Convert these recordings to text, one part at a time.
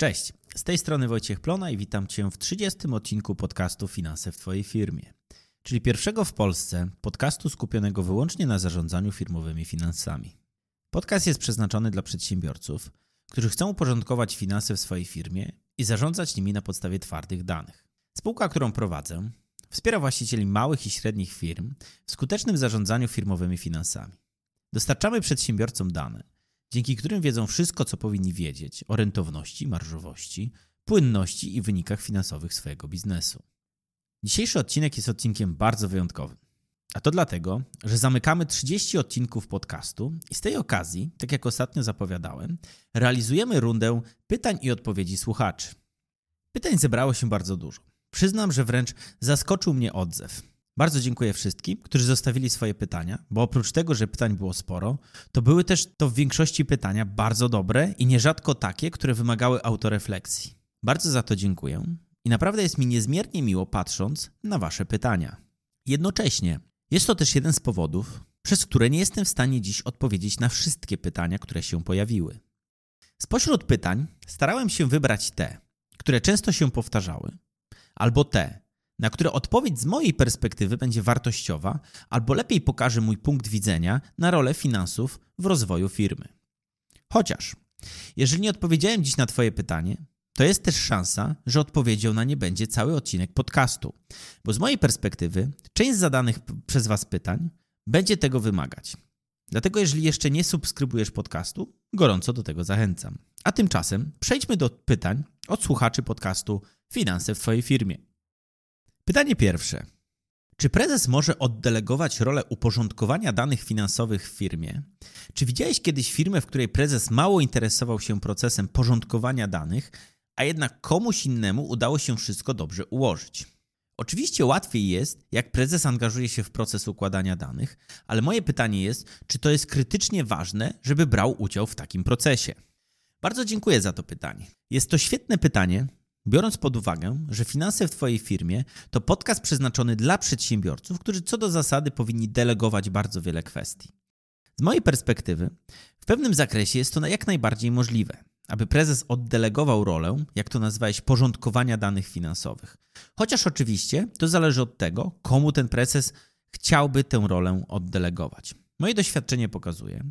Cześć, z tej strony Wojciech Plona i witam Cię w 30 odcinku podcastu Finanse w Twojej firmie, czyli pierwszego w Polsce podcastu skupionego wyłącznie na zarządzaniu firmowymi finansami. Podcast jest przeznaczony dla przedsiębiorców, którzy chcą uporządkować finanse w swojej firmie i zarządzać nimi na podstawie twardych danych. Spółka, którą prowadzę, wspiera właścicieli małych i średnich firm w skutecznym zarządzaniu firmowymi finansami. Dostarczamy przedsiębiorcom dane – dzięki którym wiedzą wszystko, co powinni wiedzieć o rentowności, marżowości, płynności i wynikach finansowych swojego biznesu. Dzisiejszy odcinek jest odcinkiem bardzo wyjątkowym. A to dlatego, że zamykamy 30 odcinków podcastu i z tej okazji, tak jak ostatnio zapowiadałem, realizujemy rundę pytań i odpowiedzi słuchaczy. Pytań zebrało się bardzo dużo. Przyznam, że wręcz zaskoczył mnie odzew. Bardzo dziękuję wszystkim, którzy zostawili swoje pytania, bo oprócz tego, że pytań było sporo, to były też to w większości pytania bardzo dobre i nierzadko takie, które wymagały autorefleksji. Bardzo za to dziękuję i naprawdę jest mi niezmiernie miło patrząc na Wasze pytania. Jednocześnie jest to też jeden z powodów, przez które nie jestem w stanie dziś odpowiedzieć na wszystkie pytania, które się pojawiły. Spośród pytań starałem się wybrać te, które często się powtarzały, albo te, na które odpowiedź z mojej perspektywy będzie wartościowa, albo lepiej pokaże mój punkt widzenia na rolę finansów w rozwoju firmy. Chociaż, jeżeli nie odpowiedziałem dziś na Twoje pytanie, to jest też szansa, że odpowiedzią na nie będzie cały odcinek podcastu, bo z mojej perspektywy część z zadanych przez Was pytań będzie tego wymagać. Dlatego, jeżeli jeszcze nie subskrybujesz podcastu, gorąco do tego zachęcam. A tymczasem przejdźmy do pytań od słuchaczy podcastu Finanse w Twojej firmie. Pytanie pierwsze. Czy prezes może oddelegować rolę uporządkowania danych finansowych w firmie? Czy widziałeś kiedyś firmę, w której prezes mało interesował się procesem porządkowania danych, a jednak komuś innemu udało się wszystko dobrze ułożyć? Oczywiście łatwiej jest, jak prezes angażuje się w proces układania danych, ale moje pytanie jest, czy to jest krytycznie ważne, żeby brał udział w takim procesie? Bardzo dziękuję za to pytanie. Jest to świetne pytanie, Biorąc pod uwagę, że finanse w Twojej firmie to podcast przeznaczony dla przedsiębiorców, którzy co do zasady powinni delegować bardzo wiele kwestii. Z mojej perspektywy, w pewnym zakresie jest to jak najbardziej możliwe, aby prezes oddelegował rolę, jak to nazwałeś, porządkowania danych finansowych. Chociaż oczywiście to zależy od tego, komu ten prezes chciałby tę rolę oddelegować. Moje doświadczenie pokazuje,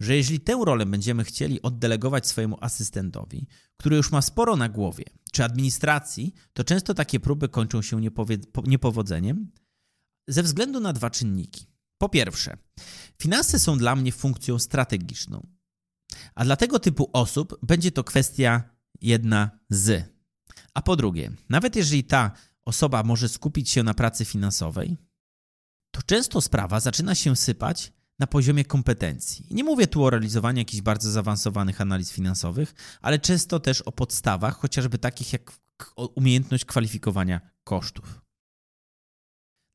że jeżeli tę rolę będziemy chcieli oddelegować swojemu asystentowi, który już ma sporo na głowie, czy administracji, to często takie próby kończą się niepowodzeniem ze względu na dwa czynniki. Po pierwsze, finanse są dla mnie funkcją strategiczną, a dla tego typu osób będzie to kwestia jedna z. A po drugie, nawet jeżeli ta osoba może skupić się na pracy finansowej, to często sprawa zaczyna się sypać na poziomie kompetencji. Nie mówię tu o realizowaniu jakichś bardzo zaawansowanych analiz finansowych, ale często też o podstawach, chociażby takich jak umiejętność kwalifikowania kosztów.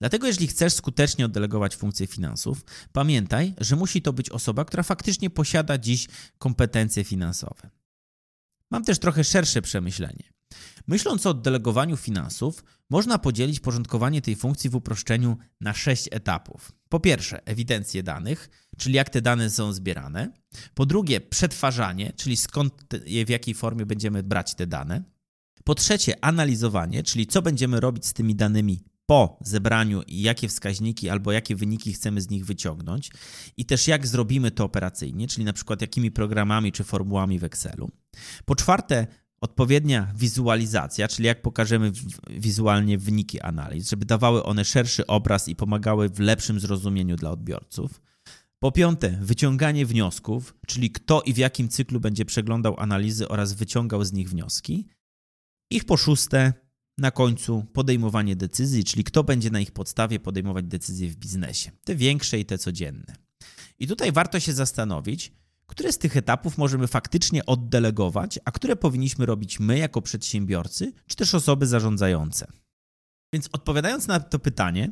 Dlatego, jeżeli chcesz skutecznie oddelegować funkcje finansów, pamiętaj, że musi to być osoba, która faktycznie posiada dziś kompetencje finansowe. Mam też trochę szersze przemyślenie. Myśląc o oddelegowaniu finansów, można podzielić porządkowanie tej funkcji w uproszczeniu na sześć etapów. Po pierwsze, ewidencję danych, czyli jak te dane są zbierane. Po drugie, przetwarzanie, czyli skąd je, w jakiej formie będziemy brać te dane. Po trzecie, analizowanie, czyli co będziemy robić z tymi danymi po zebraniu i jakie wskaźniki albo jakie wyniki chcemy z nich wyciągnąć i też jak zrobimy to operacyjnie, czyli na przykład jakimi programami czy formułami w Excelu. Po czwarte, odpowiednia wizualizacja, czyli jak pokażemy wizualnie wyniki analiz, żeby dawały one szerszy obraz i pomagały w lepszym zrozumieniu dla odbiorców. Po piąte, wyciąganie wniosków, czyli kto i w jakim cyklu będzie przeglądał analizy oraz wyciągał z nich wnioski. I po szóste, na końcu podejmowanie decyzji, czyli kto będzie na ich podstawie podejmować decyzje w biznesie, te większe i te codzienne. I tutaj warto się zastanowić, które z tych etapów możemy faktycznie oddelegować, a które powinniśmy robić my jako przedsiębiorcy, czy też osoby zarządzające. Więc odpowiadając na to pytanie,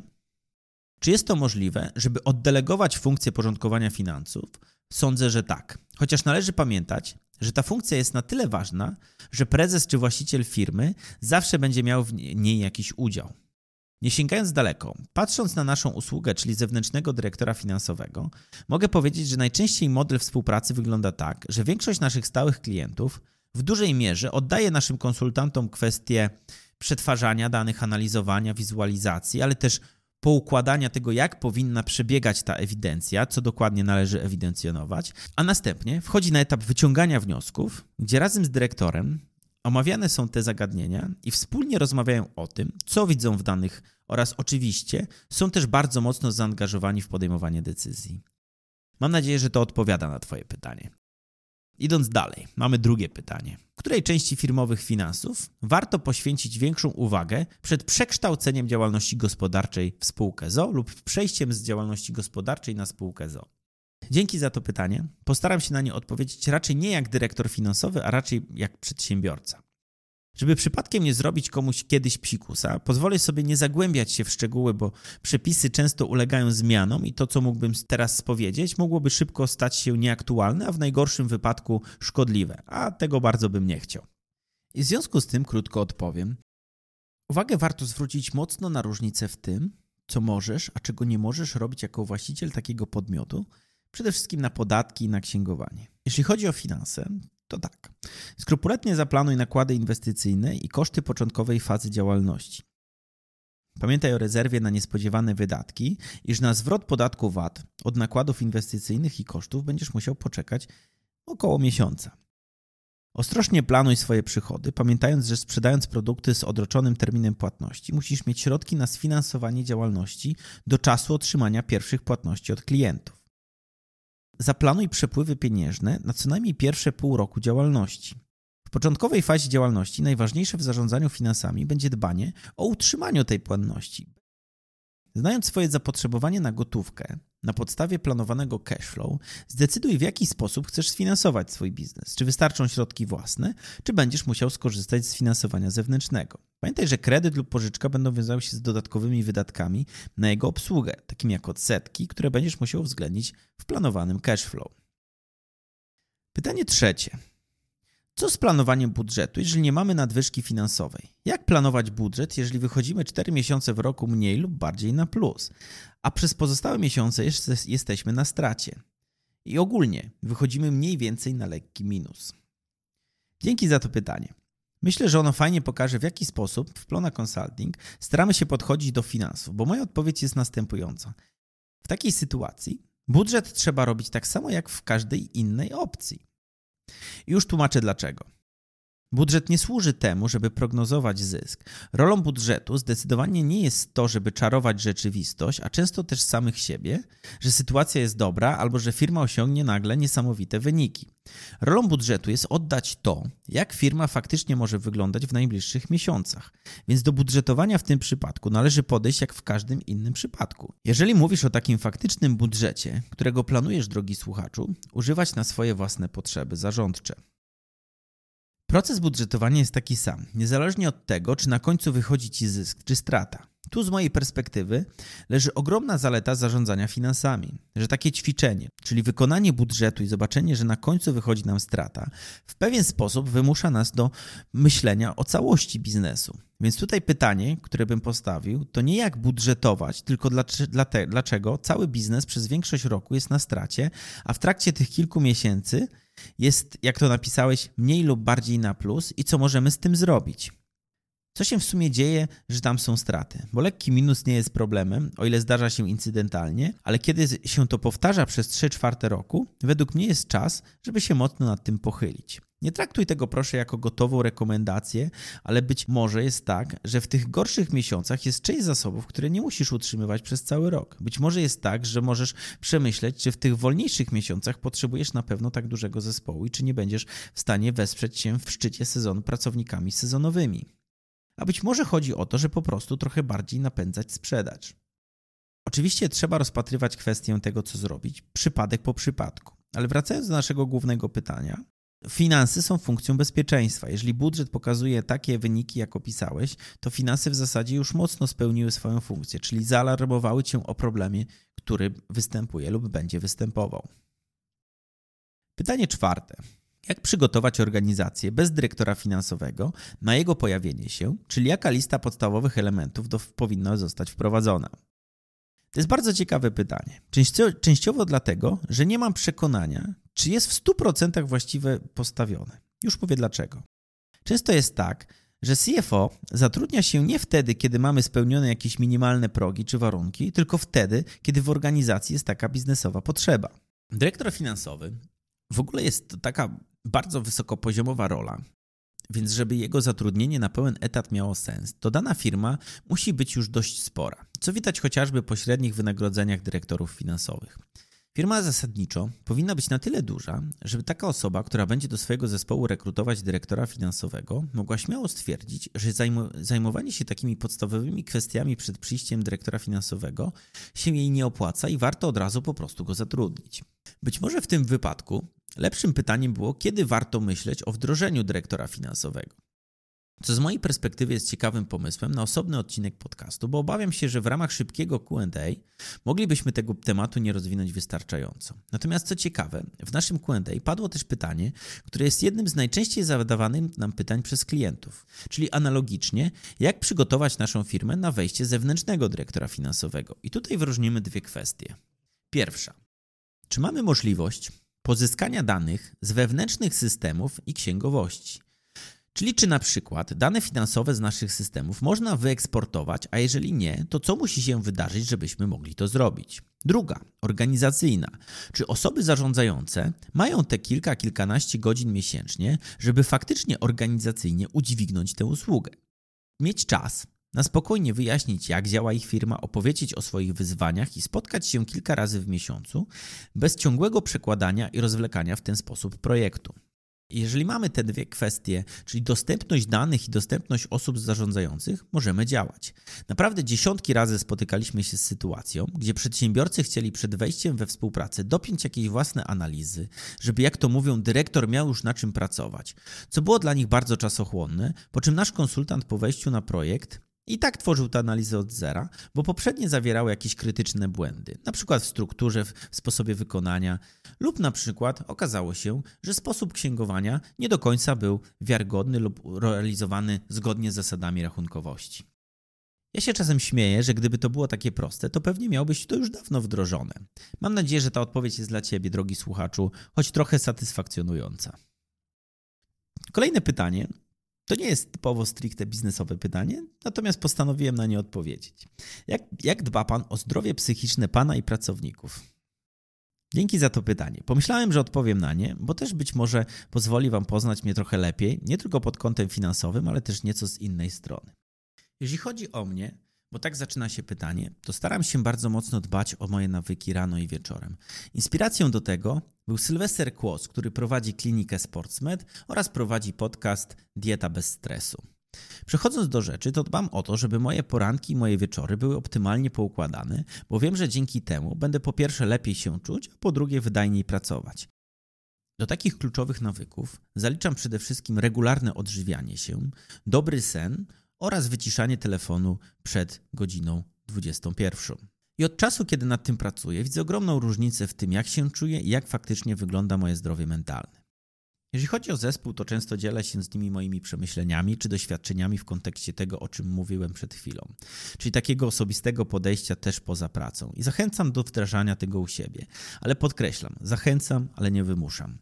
czy jest to możliwe, żeby oddelegować funkcję porządkowania finansów? Sądzę, że tak. Chociaż należy pamiętać, że ta funkcja jest na tyle ważna, że prezes czy właściciel firmy zawsze będzie miał w niej jakiś udział. Nie sięgając daleko, patrząc na naszą usługę, czyli zewnętrznego dyrektora finansowego, mogę powiedzieć, że najczęściej model współpracy wygląda tak, że większość naszych stałych klientów w dużej mierze oddaje naszym konsultantom kwestię przetwarzania danych, analizowania, wizualizacji, ale też poukładania tego, jak powinna przebiegać ta ewidencja, co dokładnie należy ewidencjonować, a następnie wchodzi na etap wyciągania wniosków, gdzie razem z dyrektorem omawiane są te zagadnienia i wspólnie rozmawiają o tym, co widzą w danych oraz oczywiście są też bardzo mocno zaangażowani w podejmowanie decyzji. Mam nadzieję, że to odpowiada na Twoje pytanie. Idąc dalej, mamy drugie pytanie. Której części firmowych finansów warto poświęcić większą uwagę przed przekształceniem działalności gospodarczej w spółkę ZO lub przejściem z działalności gospodarczej na spółkę ZO? Dzięki za to pytanie. Postaram się na nie odpowiedzieć raczej nie jak dyrektor finansowy, a raczej jak przedsiębiorca. Żeby przypadkiem nie zrobić komuś kiedyś psikusa, pozwolę sobie nie zagłębiać się w szczegóły, bo przepisy często ulegają zmianom i to, co mógłbym teraz spowiedzieć, mogłoby szybko stać się nieaktualne, a w najgorszym wypadku szkodliwe, a tego bardzo bym nie chciał. I w związku z tym krótko odpowiem. Uwagę warto zwrócić mocno na różnicę w tym, co możesz, a czego nie możesz robić jako właściciel takiego podmiotu, przede wszystkim na podatki i na księgowanie. Jeśli chodzi o finanse, to tak. Skrupulatnie zaplanuj nakłady inwestycyjne i koszty początkowej fazy działalności. Pamiętaj o rezerwie na niespodziewane wydatki, iż na zwrot podatku VAT od nakładów inwestycyjnych i kosztów będziesz musiał poczekać około miesiąca. Ostrożnie planuj swoje przychody, pamiętając, że sprzedając produkty z odroczonym terminem płatności, musisz mieć środki na sfinansowanie działalności do czasu otrzymania pierwszych płatności od klientów. Zaplanuj przepływy pieniężne na co najmniej pierwsze pół roku działalności. W początkowej fazie działalności najważniejsze w zarządzaniu finansami będzie dbanie o utrzymaniu tej płynności. Znając swoje zapotrzebowanie na gotówkę, na podstawie planowanego cashflow, zdecyduj w jaki sposób chcesz sfinansować swój biznes. Czy wystarczą środki własne, czy będziesz musiał skorzystać z finansowania zewnętrznego. Pamiętaj, że kredyt lub pożyczka będą wiązały się z dodatkowymi wydatkami na jego obsługę, takimi jak odsetki, które będziesz musiał uwzględnić w planowanym cashflow. Pytanie trzecie. Co z planowaniem budżetu, jeżeli nie mamy nadwyżki finansowej? Jak planować budżet, jeżeli wychodzimy 4 miesiące w roku mniej lub bardziej na plus, a przez pozostałe miesiące jeszcze jesteśmy na stracie? I ogólnie wychodzimy mniej więcej na lekki minus. Dzięki za to pytanie. Myślę, że ono fajnie pokaże, w jaki sposób w Plona Consulting staramy się podchodzić do finansów, bo moja odpowiedź jest następująca. W takiej sytuacji budżet trzeba robić tak samo jak w każdej innej opcji. Już tłumaczę dlaczego. Budżet nie służy temu, żeby prognozować zysk. Rolą budżetu zdecydowanie nie jest to, żeby czarować rzeczywistość, a często też samych siebie, że sytuacja jest dobra albo że firma osiągnie nagle niesamowite wyniki. Rolą budżetu jest oddać to, jak firma faktycznie może wyglądać w najbliższych miesiącach. Więc do budżetowania w tym przypadku należy podejść jak w każdym innym przypadku. Jeżeli mówisz o takim faktycznym budżecie, którego planujesz, drogi słuchaczu, używać na swoje własne potrzeby zarządcze. Proces budżetowania jest taki sam, niezależnie od tego, czy na końcu wychodzi ci zysk, czy strata. Tu z mojej perspektywy leży ogromna zaleta zarządzania finansami, że takie ćwiczenie, czyli wykonanie budżetu i zobaczenie, że na końcu wychodzi nam strata, w pewien sposób wymusza nas do myślenia o całości biznesu. Więc tutaj pytanie, które bym postawił, to nie jak budżetować, tylko dlaczego cały biznes przez większość roku jest na stracie, a w trakcie tych kilku miesięcy jest, jak to napisałeś, mniej lub bardziej na plus i co możemy z tym zrobić. Co się w sumie dzieje, że tam są straty? Bo lekki minus nie jest problemem, o ile zdarza się incydentalnie, ale kiedy się to powtarza przez 3 czwarte roku, według mnie jest czas, żeby się mocno nad tym pochylić. Nie traktuj tego proszę jako gotową rekomendację, ale być może jest tak, że w tych gorszych miesiącach jest część zasobów, które nie musisz utrzymywać przez cały rok. Być może jest tak, że możesz przemyśleć, czy w tych wolniejszych miesiącach potrzebujesz na pewno tak dużego zespołu i czy nie będziesz w stanie wesprzeć się w szczycie sezonu pracownikami sezonowymi. A być może chodzi o to, że po prostu trochę bardziej napędzać sprzedaż. Oczywiście trzeba rozpatrywać kwestię tego, co zrobić, przypadek po przypadku. Ale wracając do naszego głównego pytania, Finanse są funkcją bezpieczeństwa. Jeżeli budżet pokazuje takie wyniki, jak opisałeś, to finanse w zasadzie już mocno spełniły swoją funkcję, czyli zaalarmowały cię o problemie, który występuje lub będzie występował. Pytanie czwarte. Jak przygotować organizację bez dyrektora finansowego na jego pojawienie się, czyli jaka lista podstawowych elementów do, powinna zostać wprowadzona? To jest bardzo ciekawe pytanie. Częściowo dlatego, że nie mam przekonania, czy jest w 100% właściwie postawione. Już mówię dlaczego. Często jest tak, że CFO zatrudnia się nie wtedy, kiedy mamy spełnione jakieś minimalne progi czy warunki, tylko wtedy, kiedy w organizacji jest taka biznesowa potrzeba. Dyrektor finansowy w ogóle jest to taka bardzo wysokopoziomowa rola, więc żeby jego zatrudnienie na pełen etat miało sens, to dana firma musi być już dość spora, co widać chociażby po średnich wynagrodzeniach dyrektorów finansowych. Firma zasadniczo powinna być na tyle duża, żeby taka osoba, która będzie do swojego zespołu rekrutować dyrektora finansowego, mogła śmiało stwierdzić, że zajmowanie się takimi podstawowymi kwestiami przed przyjściem dyrektora finansowego się jej nie opłaca i warto od razu po prostu go zatrudnić. Być może w tym wypadku lepszym pytaniem było, kiedy warto myśleć o wdrożeniu dyrektora finansowego. Co z mojej perspektywy jest ciekawym pomysłem na osobny odcinek podcastu, bo obawiam się, że w ramach szybkiego QA moglibyśmy tego tematu nie rozwinąć wystarczająco. Natomiast co ciekawe, w naszym QA padło też pytanie, które jest jednym z najczęściej zadawanych nam pytań przez klientów, czyli analogicznie, jak przygotować naszą firmę na wejście zewnętrznego dyrektora finansowego. I tutaj wyróżnimy dwie kwestie. Pierwsza. Czy mamy możliwość pozyskania danych z wewnętrznych systemów i księgowości? Czyli czy na przykład dane finansowe z naszych systemów można wyeksportować, a jeżeli nie, to co musi się wydarzyć, żebyśmy mogli to zrobić? Druga, organizacyjna. Czy osoby zarządzające mają te kilka, kilkanaście godzin miesięcznie, żeby faktycznie organizacyjnie udźwignąć tę usługę? Mieć czas na spokojnie wyjaśnić, jak działa ich firma, opowiedzieć o swoich wyzwaniach i spotkać się kilka razy w miesiącu, bez ciągłego przekładania i rozwlekania w ten sposób projektu. Jeżeli mamy te dwie kwestie, czyli dostępność danych i dostępność osób zarządzających, możemy działać. Naprawdę dziesiątki razy spotykaliśmy się z sytuacją, gdzie przedsiębiorcy chcieli przed wejściem we współpracę dopiąć jakieś własne analizy, żeby jak to mówią, dyrektor miał już na czym pracować, co było dla nich bardzo czasochłonne, po czym nasz konsultant po wejściu na projekt i tak tworzył tę analizę od zera, bo poprzednie zawierały jakieś krytyczne błędy, na przykład w strukturze, w sposobie wykonania, lub na przykład okazało się, że sposób księgowania nie do końca był wiarygodny lub realizowany zgodnie z zasadami rachunkowości. Ja się czasem śmieję, że gdyby to było takie proste, to pewnie miałbyś to już dawno wdrożone. Mam nadzieję, że ta odpowiedź jest dla Ciebie, drogi słuchaczu, choć trochę satysfakcjonująca. Kolejne pytanie to nie jest typowo stricte biznesowe pytanie, natomiast postanowiłem na nie odpowiedzieć. Jak, jak dba Pan o zdrowie psychiczne Pana i pracowników? Dzięki za to pytanie. Pomyślałem, że odpowiem na nie, bo też być może pozwoli Wam poznać mnie trochę lepiej, nie tylko pod kątem finansowym, ale też nieco z innej strony. Jeśli chodzi o mnie, bo tak zaczyna się pytanie, to staram się bardzo mocno dbać o moje nawyki rano i wieczorem. Inspiracją do tego był Sylwester Kłos, który prowadzi klinikę SportsMed oraz prowadzi podcast Dieta bez stresu. Przechodząc do rzeczy, to dbam o to, żeby moje poranki i moje wieczory były optymalnie poukładane, bo wiem, że dzięki temu będę po pierwsze lepiej się czuć, a po drugie wydajniej pracować. Do takich kluczowych nawyków zaliczam przede wszystkim regularne odżywianie się, dobry sen oraz wyciszanie telefonu przed godziną 21. I od czasu, kiedy nad tym pracuję, widzę ogromną różnicę w tym, jak się czuję i jak faktycznie wygląda moje zdrowie mentalne. Jeżeli chodzi o zespół, to często dzielę się z nimi moimi przemyśleniami czy doświadczeniami w kontekście tego, o czym mówiłem przed chwilą, czyli takiego osobistego podejścia też poza pracą. I zachęcam do wdrażania tego u siebie, ale podkreślam, zachęcam, ale nie wymuszam.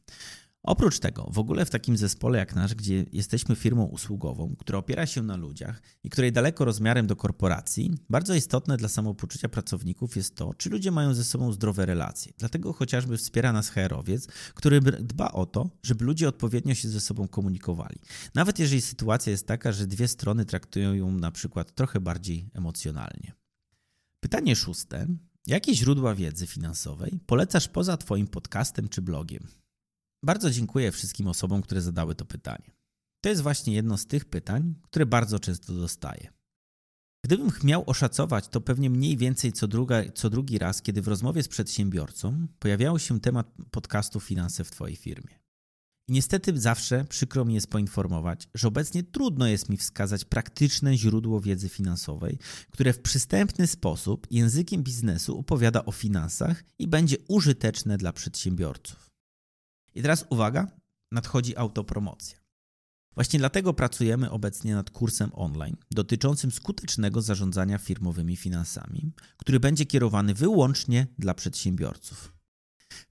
Oprócz tego, w ogóle w takim zespole jak nasz, gdzie jesteśmy firmą usługową, która opiera się na ludziach i której daleko rozmiarem do korporacji, bardzo istotne dla samopoczucia pracowników jest to, czy ludzie mają ze sobą zdrowe relacje. Dlatego chociażby wspiera nas HR-owiec, który dba o to, żeby ludzie odpowiednio się ze sobą komunikowali. Nawet jeżeli sytuacja jest taka, że dwie strony traktują ją na przykład trochę bardziej emocjonalnie. Pytanie szóste. Jakie źródła wiedzy finansowej polecasz poza Twoim podcastem czy blogiem? Bardzo dziękuję wszystkim osobom, które zadały to pytanie. To jest właśnie jedno z tych pytań, które bardzo często dostaję. Gdybym miał oszacować, to pewnie mniej więcej co, druga, co drugi raz, kiedy w rozmowie z przedsiębiorcą pojawiał się temat podcastu Finanse w Twojej firmie. I niestety zawsze przykro mi jest poinformować, że obecnie trudno jest mi wskazać praktyczne źródło wiedzy finansowej, które w przystępny sposób językiem biznesu opowiada o finansach i będzie użyteczne dla przedsiębiorców. I teraz uwaga, nadchodzi autopromocja. Właśnie dlatego pracujemy obecnie nad kursem online dotyczącym skutecznego zarządzania firmowymi finansami, który będzie kierowany wyłącznie dla przedsiębiorców.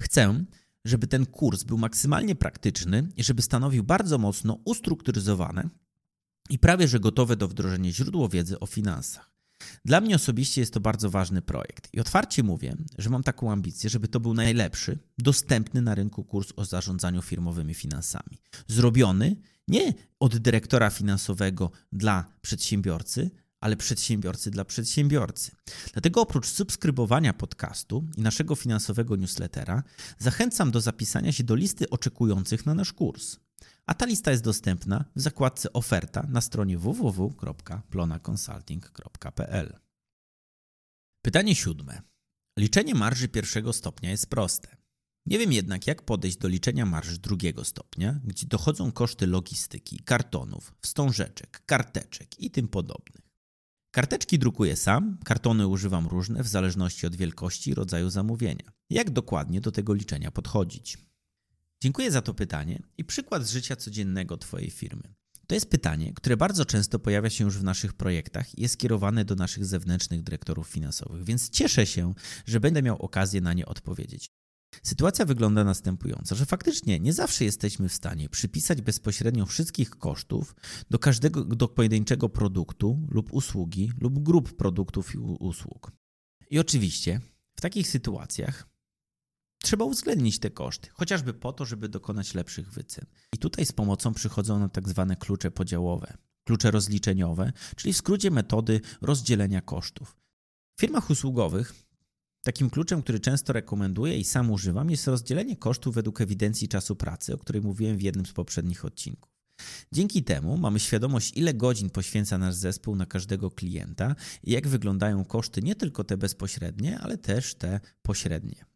Chcę, żeby ten kurs był maksymalnie praktyczny i żeby stanowił bardzo mocno ustrukturyzowane i prawie że gotowe do wdrożenia źródło wiedzy o finansach. Dla mnie osobiście jest to bardzo ważny projekt i otwarcie mówię, że mam taką ambicję, żeby to był najlepszy, dostępny na rynku kurs o zarządzaniu firmowymi finansami. Zrobiony nie od dyrektora finansowego dla przedsiębiorcy, ale przedsiębiorcy dla przedsiębiorcy. Dlatego oprócz subskrybowania podcastu i naszego finansowego newslettera, zachęcam do zapisania się do listy oczekujących na nasz kurs. A ta lista jest dostępna w zakładce oferta na stronie www.plonaconsulting.pl. Pytanie siódme. Liczenie marży pierwszego stopnia jest proste. Nie wiem jednak, jak podejść do liczenia marży drugiego stopnia, gdzie dochodzą koszty logistyki, kartonów, wstążeczek, karteczek i tym podobnych. Karteczki drukuję sam, kartony używam różne w zależności od wielkości i rodzaju zamówienia. Jak dokładnie do tego liczenia podchodzić? Dziękuję za to pytanie i przykład z życia codziennego Twojej firmy. To jest pytanie, które bardzo często pojawia się już w naszych projektach i jest kierowane do naszych zewnętrznych dyrektorów finansowych, więc cieszę się, że będę miał okazję na nie odpowiedzieć. Sytuacja wygląda następująco, że faktycznie nie zawsze jesteśmy w stanie przypisać bezpośrednio wszystkich kosztów do każdego do pojedynczego produktu lub usługi lub grup produktów i usług. I oczywiście w takich sytuacjach trzeba uwzględnić te koszty, chociażby po to, żeby dokonać lepszych wycen. I tutaj z pomocą przychodzą na tak zwane klucze podziałowe, klucze rozliczeniowe, czyli w skrócie metody rozdzielenia kosztów. W firmach usługowych Takim kluczem, który często rekomenduję i sam używam, jest rozdzielenie kosztów według ewidencji czasu pracy, o której mówiłem w jednym z poprzednich odcinków. Dzięki temu mamy świadomość, ile godzin poświęca nasz zespół na każdego klienta i jak wyglądają koszty, nie tylko te bezpośrednie, ale też te pośrednie.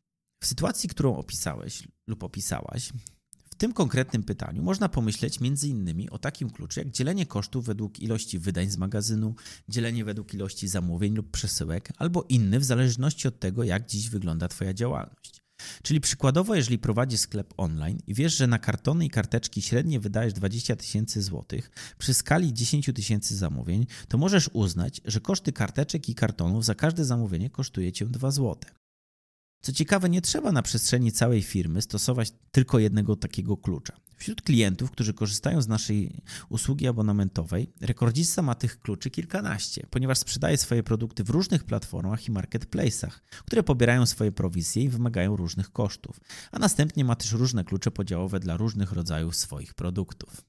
W sytuacji, którą opisałeś lub opisałaś, w tym konkretnym pytaniu można pomyśleć m.in. o takim kluczu jak dzielenie kosztów według ilości wydań z magazynu, dzielenie według ilości zamówień lub przesyłek, albo inny w zależności od tego, jak dziś wygląda Twoja działalność. Czyli przykładowo, jeżeli prowadzisz sklep online i wiesz, że na kartony i karteczki średnio wydajesz 20 tysięcy złotych przy skali 10 tysięcy zamówień, to możesz uznać, że koszty karteczek i kartonów za każde zamówienie kosztuje Cię 2 złote. Co ciekawe, nie trzeba na przestrzeni całej firmy stosować tylko jednego takiego klucza. Wśród klientów, którzy korzystają z naszej usługi abonamentowej, rekordzista ma tych kluczy kilkanaście, ponieważ sprzedaje swoje produkty w różnych platformach i marketplace'ach, które pobierają swoje prowizje i wymagają różnych kosztów, a następnie ma też różne klucze podziałowe dla różnych rodzajów swoich produktów.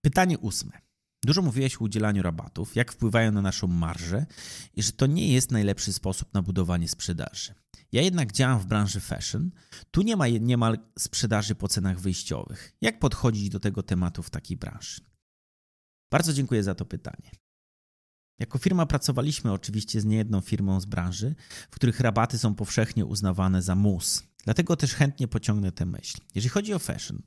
Pytanie ósme. Dużo mówiłeś o udzielaniu rabatów, jak wpływają na naszą marżę i że to nie jest najlepszy sposób na budowanie sprzedaży. Ja jednak działam w branży fashion. Tu nie ma niemal sprzedaży po cenach wyjściowych. Jak podchodzić do tego tematu w takiej branży? Bardzo dziękuję za to pytanie. Jako firma pracowaliśmy oczywiście z niejedną firmą z branży, w których rabaty są powszechnie uznawane za mus. Dlatego też chętnie pociągnę tę myśl. Jeżeli chodzi o fashion,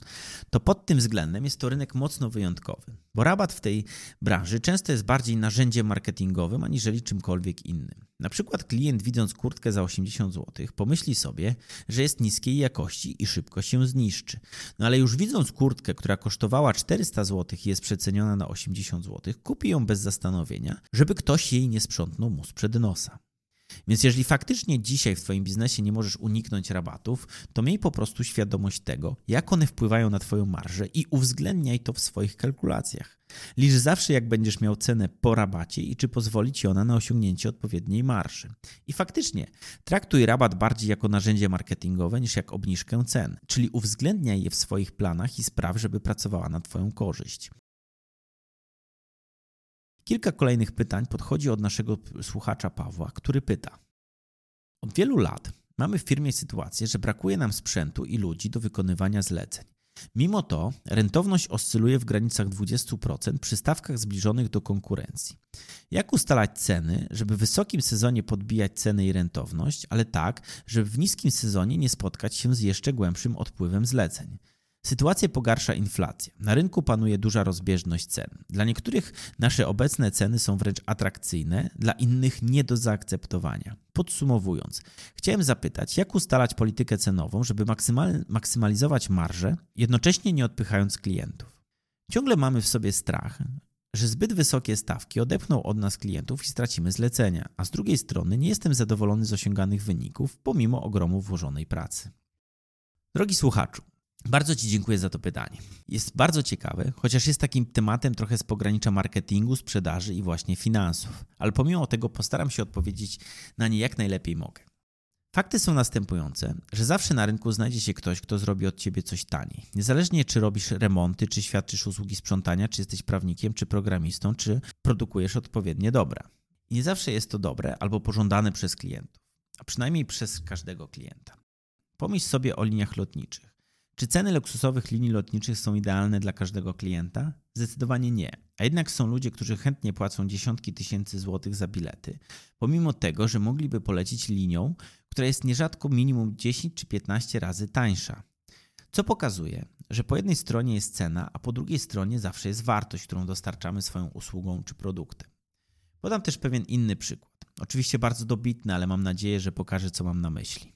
to pod tym względem jest to rynek mocno wyjątkowy, bo rabat w tej branży często jest bardziej narzędziem marketingowym aniżeli czymkolwiek innym. Na przykład klient widząc kurtkę za 80 zł pomyśli sobie, że jest niskiej jakości i szybko się zniszczy. No ale już widząc kurtkę, która kosztowała 400 zł i jest przeceniona na 80 zł, kupi ją bez zastanowienia, żeby ktoś jej nie sprzątnął mu sprzed nosa. Więc jeżeli faktycznie dzisiaj w Twoim biznesie nie możesz uniknąć rabatów, to miej po prostu świadomość tego, jak one wpływają na Twoją marżę i uwzględniaj to w swoich kalkulacjach. Licz zawsze, jak będziesz miał cenę po rabacie i czy pozwoli Ci ona na osiągnięcie odpowiedniej marży. I faktycznie, traktuj rabat bardziej jako narzędzie marketingowe niż jak obniżkę cen, czyli uwzględniaj je w swoich planach i spraw, żeby pracowała na Twoją korzyść. Kilka kolejnych pytań podchodzi od naszego słuchacza Pawła, który pyta: Od wielu lat mamy w firmie sytuację, że brakuje nam sprzętu i ludzi do wykonywania zleceń. Mimo to rentowność oscyluje w granicach 20% przy stawkach zbliżonych do konkurencji. Jak ustalać ceny, żeby w wysokim sezonie podbijać ceny i rentowność, ale tak, żeby w niskim sezonie nie spotkać się z jeszcze głębszym odpływem zleceń? Sytuację pogarsza inflacja. Na rynku panuje duża rozbieżność cen. Dla niektórych nasze obecne ceny są wręcz atrakcyjne, dla innych nie do zaakceptowania. Podsumowując, chciałem zapytać, jak ustalać politykę cenową, żeby maksymal, maksymalizować marżę, jednocześnie nie odpychając klientów. Ciągle mamy w sobie strach, że zbyt wysokie stawki odepchną od nas klientów i stracimy zlecenia, a z drugiej strony nie jestem zadowolony z osiąganych wyników pomimo ogromu włożonej pracy. Drogi słuchaczu, bardzo Ci dziękuję za to pytanie. Jest bardzo ciekawe, chociaż jest takim tematem trochę z pogranicza marketingu, sprzedaży i właśnie finansów, ale pomimo tego postaram się odpowiedzieć na nie jak najlepiej mogę. Fakty są następujące, że zawsze na rynku znajdzie się ktoś, kto zrobi od ciebie coś taniej. Niezależnie czy robisz remonty, czy świadczysz usługi sprzątania, czy jesteś prawnikiem, czy programistą, czy produkujesz odpowiednie dobra. I nie zawsze jest to dobre albo pożądane przez klientów, a przynajmniej przez każdego klienta. Pomyśl sobie o liniach lotniczych. Czy ceny luksusowych linii lotniczych są idealne dla każdego klienta? Zdecydowanie nie. A jednak są ludzie, którzy chętnie płacą dziesiątki tysięcy złotych za bilety, pomimo tego, że mogliby polecić linią, która jest nierzadko minimum 10 czy 15 razy tańsza. Co pokazuje, że po jednej stronie jest cena, a po drugiej stronie zawsze jest wartość, którą dostarczamy swoją usługą czy produktem. Podam też pewien inny przykład. Oczywiście bardzo dobitny, ale mam nadzieję, że pokaże, co mam na myśli.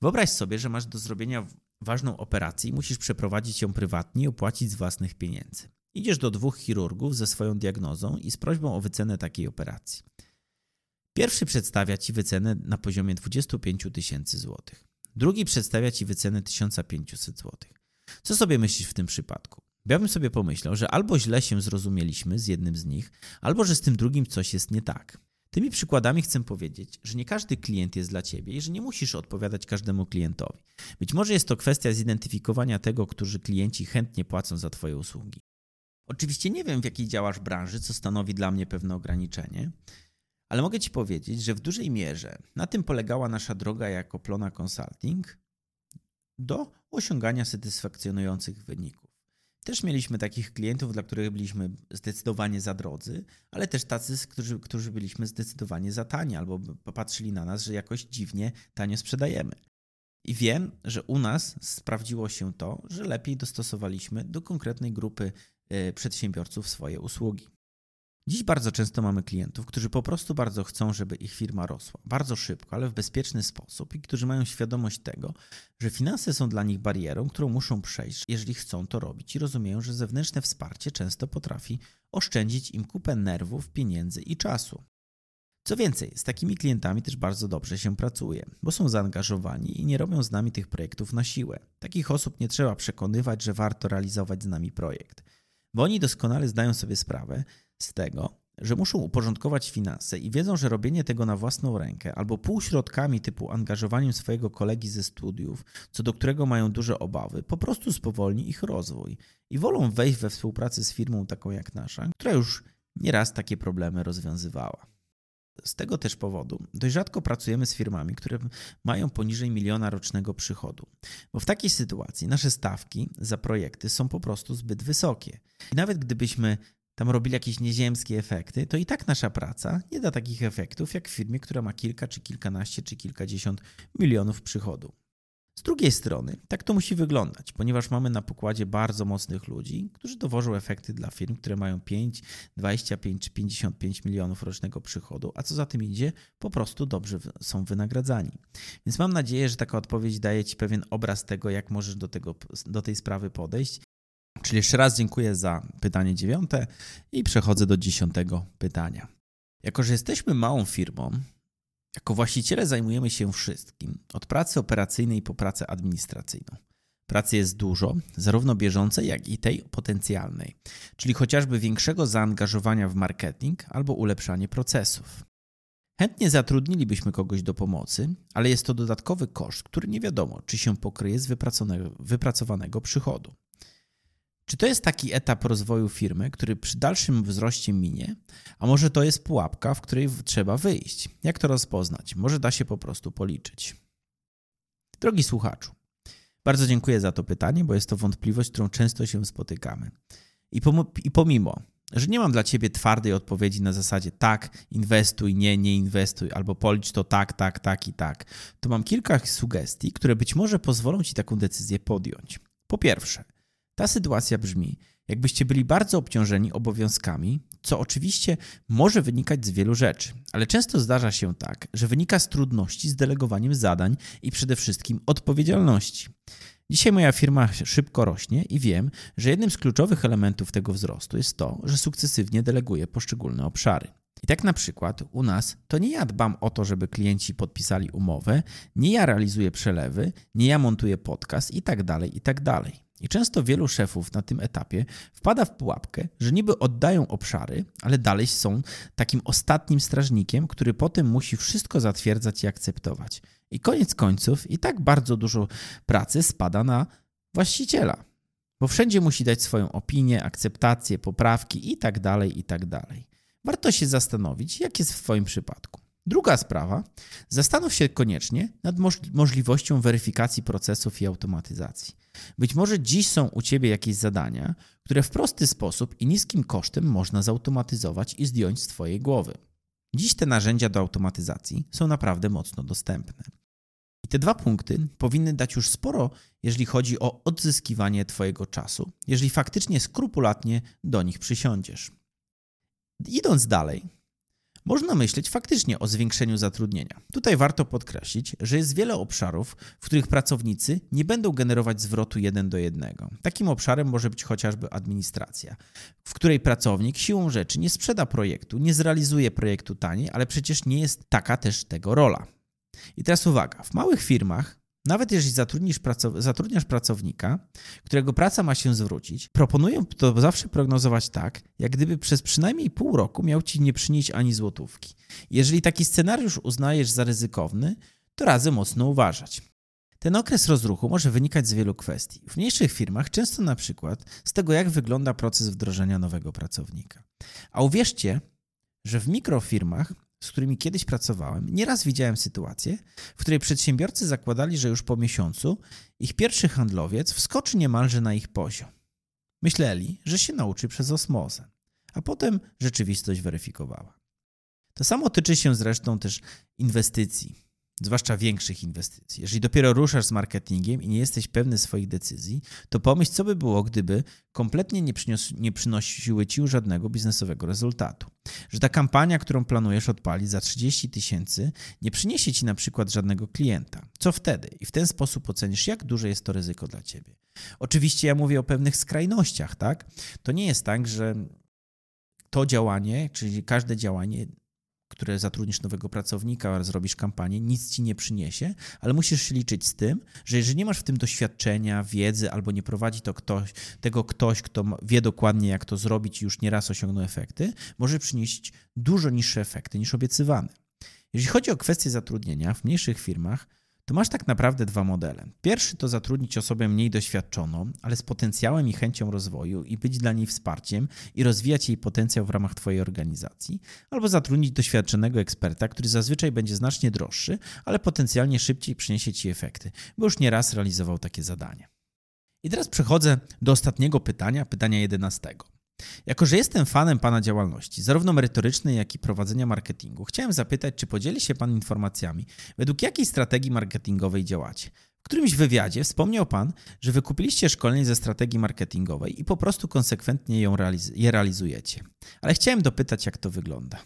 Wyobraź sobie, że masz do zrobienia ważną operację musisz przeprowadzić ją prywatnie i opłacić z własnych pieniędzy. Idziesz do dwóch chirurgów ze swoją diagnozą i z prośbą o wycenę takiej operacji. Pierwszy przedstawia ci wycenę na poziomie 25 tysięcy złotych. Drugi przedstawia ci wycenę 1500 złotych. Co sobie myślisz w tym przypadku? Ja bym sobie pomyślał, że albo źle się zrozumieliśmy z jednym z nich, albo że z tym drugim coś jest nie tak. Tymi przykładami chcę powiedzieć, że nie każdy klient jest dla ciebie i że nie musisz odpowiadać każdemu klientowi. Być może jest to kwestia zidentyfikowania tego, którzy klienci chętnie płacą za Twoje usługi. Oczywiście nie wiem, w jakiej działasz branży, co stanowi dla mnie pewne ograniczenie, ale mogę Ci powiedzieć, że w dużej mierze na tym polegała nasza droga jako Plona Consulting do osiągania satysfakcjonujących wyników. Też mieliśmy takich klientów, dla których byliśmy zdecydowanie za drodzy, ale też tacy, którzy, którzy byliśmy zdecydowanie za tani albo popatrzyli na nas, że jakoś dziwnie tanio sprzedajemy. I wiem, że u nas sprawdziło się to, że lepiej dostosowaliśmy do konkretnej grupy e, przedsiębiorców swoje usługi. Dziś bardzo często mamy klientów, którzy po prostu bardzo chcą, żeby ich firma rosła bardzo szybko, ale w bezpieczny sposób i którzy mają świadomość tego, że finanse są dla nich barierą, którą muszą przejść, jeżeli chcą to robić i rozumieją, że zewnętrzne wsparcie często potrafi oszczędzić im kupę nerwów, pieniędzy i czasu. Co więcej, z takimi klientami też bardzo dobrze się pracuje, bo są zaangażowani i nie robią z nami tych projektów na siłę. Takich osób nie trzeba przekonywać, że warto realizować z nami projekt, bo oni doskonale zdają sobie sprawę, z tego, że muszą uporządkować finanse i wiedzą, że robienie tego na własną rękę albo półśrodkami typu angażowaniem swojego kolegi ze studiów, co do którego mają duże obawy, po prostu spowolni ich rozwój i wolą wejść we współpracę z firmą taką jak nasza, która już nieraz takie problemy rozwiązywała. Z tego też powodu dość rzadko pracujemy z firmami, które mają poniżej miliona rocznego przychodu, bo w takiej sytuacji nasze stawki za projekty są po prostu zbyt wysokie. I nawet gdybyśmy tam robili jakieś nieziemskie efekty, to i tak nasza praca nie da takich efektów jak w firmie, która ma kilka, czy kilkanaście, czy kilkadziesiąt milionów przychodu. Z drugiej strony, tak to musi wyglądać, ponieważ mamy na pokładzie bardzo mocnych ludzi, którzy dowożą efekty dla firm, które mają 5, 25 czy 55 milionów rocznego przychodu, a co za tym idzie, po prostu dobrze są wynagradzani. Więc mam nadzieję, że taka odpowiedź daje Ci pewien obraz tego, jak możesz do, tego, do tej sprawy podejść Czyli jeszcze raz dziękuję za pytanie dziewiąte i przechodzę do dziesiątego pytania. Jako, że jesteśmy małą firmą, jako właściciele zajmujemy się wszystkim, od pracy operacyjnej po pracę administracyjną. Pracy jest dużo, zarówno bieżącej, jak i tej potencjalnej, czyli chociażby większego zaangażowania w marketing albo ulepszanie procesów. Chętnie zatrudnilibyśmy kogoś do pomocy, ale jest to dodatkowy koszt, który nie wiadomo, czy się pokryje z wypracowanego przychodu. Czy to jest taki etap rozwoju firmy, który przy dalszym wzroście minie, a może to jest pułapka, w której trzeba wyjść? Jak to rozpoznać? Może da się po prostu policzyć. Drogi słuchaczu, bardzo dziękuję za to pytanie, bo jest to wątpliwość, którą często się spotykamy. I, I pomimo, że nie mam dla ciebie twardej odpowiedzi na zasadzie tak, inwestuj, nie, nie inwestuj, albo policz to tak, tak, tak i tak, to mam kilka sugestii, które być może pozwolą ci taką decyzję podjąć. Po pierwsze, ta sytuacja brzmi, jakbyście byli bardzo obciążeni obowiązkami, co oczywiście może wynikać z wielu rzeczy, ale często zdarza się tak, że wynika z trudności z delegowaniem zadań i przede wszystkim odpowiedzialności. Dzisiaj moja firma szybko rośnie i wiem, że jednym z kluczowych elementów tego wzrostu jest to, że sukcesywnie deleguję poszczególne obszary. I tak na przykład u nas to nie ja dbam o to, żeby klienci podpisali umowę, nie ja realizuję przelewy, nie ja montuję podcast i tak dalej, i tak dalej. I często wielu szefów na tym etapie wpada w pułapkę, że niby oddają obszary, ale dalej są takim ostatnim strażnikiem, który potem musi wszystko zatwierdzać i akceptować. I koniec końców i tak bardzo dużo pracy spada na właściciela, bo wszędzie musi dać swoją opinię, akceptację, poprawki i tak dalej, i tak. Warto się zastanowić, jak jest w Twoim przypadku. Druga sprawa, zastanów się koniecznie nad możliwością weryfikacji procesów i automatyzacji. Być może dziś są u Ciebie jakieś zadania, które w prosty sposób i niskim kosztem można zautomatyzować i zdjąć z Twojej głowy. Dziś te narzędzia do automatyzacji są naprawdę mocno dostępne. I te dwa punkty powinny dać już sporo, jeżeli chodzi o odzyskiwanie Twojego czasu, jeżeli faktycznie skrupulatnie do nich przysiądziesz. Idąc dalej, można myśleć faktycznie o zwiększeniu zatrudnienia. Tutaj warto podkreślić, że jest wiele obszarów, w których pracownicy nie będą generować zwrotu jeden do jednego. Takim obszarem może być chociażby administracja, w której pracownik siłą rzeczy nie sprzeda projektu, nie zrealizuje projektu taniej, ale przecież nie jest taka też tego rola. I teraz uwaga, w małych firmach nawet jeżeli zatrudnisz pracow zatrudniasz pracownika, którego praca ma się zwrócić, proponuję to zawsze prognozować tak, jak gdyby przez przynajmniej pół roku miał ci nie przynieść ani złotówki. Jeżeli taki scenariusz uznajesz za ryzykowny, to razy mocno uważać. Ten okres rozruchu może wynikać z wielu kwestii. W mniejszych firmach często na przykład z tego, jak wygląda proces wdrożenia nowego pracownika. A uwierzcie, że w mikrofirmach z którymi kiedyś pracowałem, nieraz widziałem sytuację, w której przedsiębiorcy zakładali, że już po miesiącu ich pierwszy handlowiec wskoczy niemalże na ich poziom. Myśleli, że się nauczy przez osmozę, a potem rzeczywistość weryfikowała. To samo tyczy się zresztą też inwestycji zwłaszcza większych inwestycji. Jeżeli dopiero ruszasz z marketingiem i nie jesteś pewny swoich decyzji, to pomyśl, co by było, gdyby kompletnie nie, przynios, nie przynosiły ci żadnego biznesowego rezultatu. Że ta kampania, którą planujesz odpalić za 30 tysięcy, nie przyniesie ci na przykład żadnego klienta. Co wtedy? I w ten sposób ocenisz, jak duże jest to ryzyko dla ciebie. Oczywiście ja mówię o pewnych skrajnościach, tak? To nie jest tak, że to działanie, czyli każde działanie które zatrudnisz nowego pracownika, zrobisz kampanię, nic ci nie przyniesie, ale musisz się liczyć z tym, że jeżeli nie masz w tym doświadczenia, wiedzy albo nie prowadzi to ktoś, tego ktoś, kto wie dokładnie, jak to zrobić i już nieraz osiągnął efekty, może przynieść dużo niższe efekty niż obiecywane. Jeżeli chodzi o kwestie zatrudnienia w mniejszych firmach, to masz tak naprawdę dwa modele. Pierwszy to zatrudnić osobę mniej doświadczoną, ale z potencjałem i chęcią rozwoju i być dla niej wsparciem i rozwijać jej potencjał w ramach Twojej organizacji, albo zatrudnić doświadczonego eksperta, który zazwyczaj będzie znacznie droższy, ale potencjalnie szybciej przyniesie Ci efekty, bo już nieraz realizował takie zadanie. I teraz przechodzę do ostatniego pytania, pytania jedenastego. Jako, że jestem fanem Pana działalności, zarówno merytorycznej, jak i prowadzenia marketingu, chciałem zapytać, czy podzieli się Pan informacjami, według jakiej strategii marketingowej działacie. W którymś wywiadzie wspomniał Pan, że wykupiliście szkolenie ze strategii marketingowej i po prostu konsekwentnie ją realiz je realizujecie. Ale chciałem dopytać, jak to wygląda.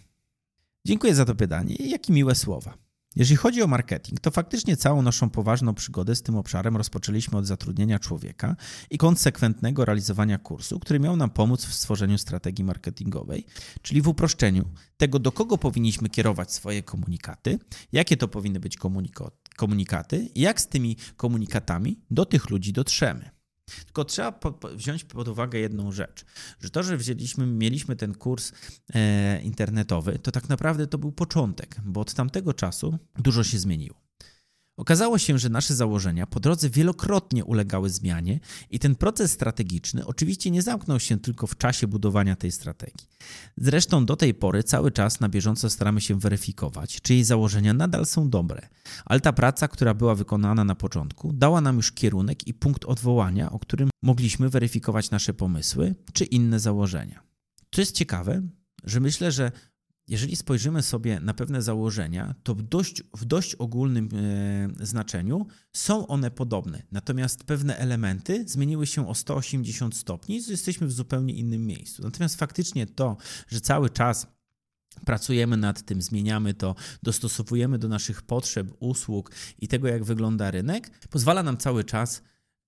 Dziękuję za to pytanie i jakie miłe słowa. Jeżeli chodzi o marketing, to faktycznie całą naszą poważną przygodę z tym obszarem rozpoczęliśmy od zatrudnienia człowieka i konsekwentnego realizowania kursu, który miał nam pomóc w stworzeniu strategii marketingowej, czyli w uproszczeniu tego, do kogo powinniśmy kierować swoje komunikaty, jakie to powinny być komunikaty jak z tymi komunikatami do tych ludzi dotrzemy. Tylko trzeba po, po, wziąć pod uwagę jedną rzecz, że to, że wzięliśmy, mieliśmy ten kurs e, internetowy, to tak naprawdę to był początek, bo od tamtego czasu dużo się zmieniło. Okazało się, że nasze założenia po drodze wielokrotnie ulegały zmianie i ten proces strategiczny oczywiście nie zamknął się tylko w czasie budowania tej strategii. Zresztą do tej pory cały czas na bieżąco staramy się weryfikować, czy jej założenia nadal są dobre, ale ta praca, która była wykonana na początku, dała nam już kierunek i punkt odwołania, o którym mogliśmy weryfikować nasze pomysły czy inne założenia. Co jest ciekawe, że myślę, że jeżeli spojrzymy sobie na pewne założenia, to w dość, w dość ogólnym e, znaczeniu są one podobne. Natomiast pewne elementy zmieniły się o 180 stopni, jesteśmy w zupełnie innym miejscu. Natomiast faktycznie to, że cały czas pracujemy nad tym, zmieniamy to, dostosowujemy do naszych potrzeb, usług i tego, jak wygląda rynek, pozwala nam cały czas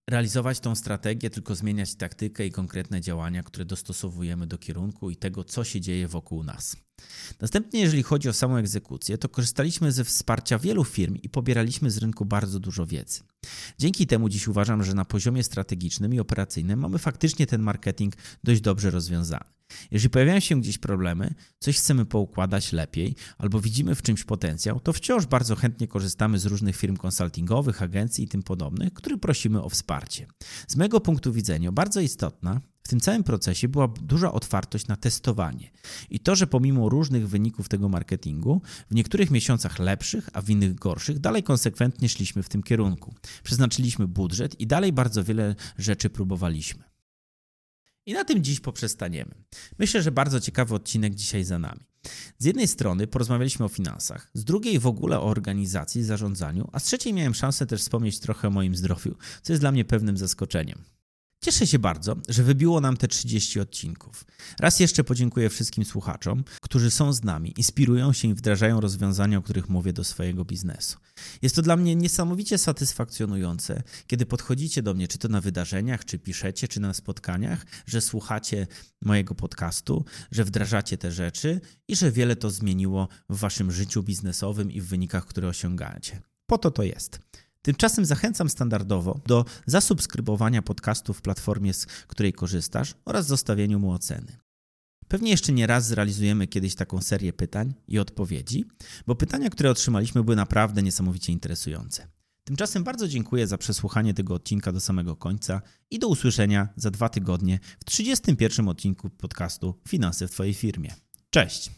realizować tą strategię, tylko zmieniać taktykę i konkretne działania, które dostosowujemy do kierunku i tego, co się dzieje wokół nas. Następnie, jeżeli chodzi o samą egzekucję, to korzystaliśmy ze wsparcia wielu firm i pobieraliśmy z rynku bardzo dużo wiedzy. Dzięki temu dziś uważam, że na poziomie strategicznym i operacyjnym mamy faktycznie ten marketing dość dobrze rozwiązany. Jeżeli pojawiają się gdzieś problemy, coś chcemy poukładać lepiej albo widzimy w czymś potencjał, to wciąż bardzo chętnie korzystamy z różnych firm konsultingowych, agencji i tym podobnych, które prosimy o wsparcie. Z mojego punktu widzenia bardzo istotna w tym całym procesie była duża otwartość na testowanie. I to, że pomimo różnych wyników tego marketingu, w niektórych miesiącach lepszych, a w innych gorszych, dalej konsekwentnie szliśmy w tym kierunku. Przeznaczyliśmy budżet i dalej bardzo wiele rzeczy próbowaliśmy. I na tym dziś poprzestaniemy. Myślę, że bardzo ciekawy odcinek dzisiaj za nami. Z jednej strony porozmawialiśmy o finansach, z drugiej w ogóle o organizacji, zarządzaniu, a z trzeciej miałem szansę też wspomnieć trochę o moim zdrowiu, co jest dla mnie pewnym zaskoczeniem. Cieszę się bardzo, że wybiło nam te 30 odcinków. Raz jeszcze podziękuję wszystkim słuchaczom, którzy są z nami, inspirują się i wdrażają rozwiązania, o których mówię do swojego biznesu. Jest to dla mnie niesamowicie satysfakcjonujące, kiedy podchodzicie do mnie, czy to na wydarzeniach, czy piszecie, czy na spotkaniach, że słuchacie mojego podcastu, że wdrażacie te rzeczy i że wiele to zmieniło w waszym życiu biznesowym i w wynikach, które osiągacie. Po to to jest. Tymczasem zachęcam standardowo do zasubskrybowania podcastu w platformie, z której korzystasz oraz zostawieniu mu oceny. Pewnie jeszcze nie raz zrealizujemy kiedyś taką serię pytań i odpowiedzi, bo pytania, które otrzymaliśmy, były naprawdę niesamowicie interesujące. Tymczasem bardzo dziękuję za przesłuchanie tego odcinka do samego końca i do usłyszenia za dwa tygodnie w 31 odcinku podcastu Finanse w Twojej firmie. Cześć!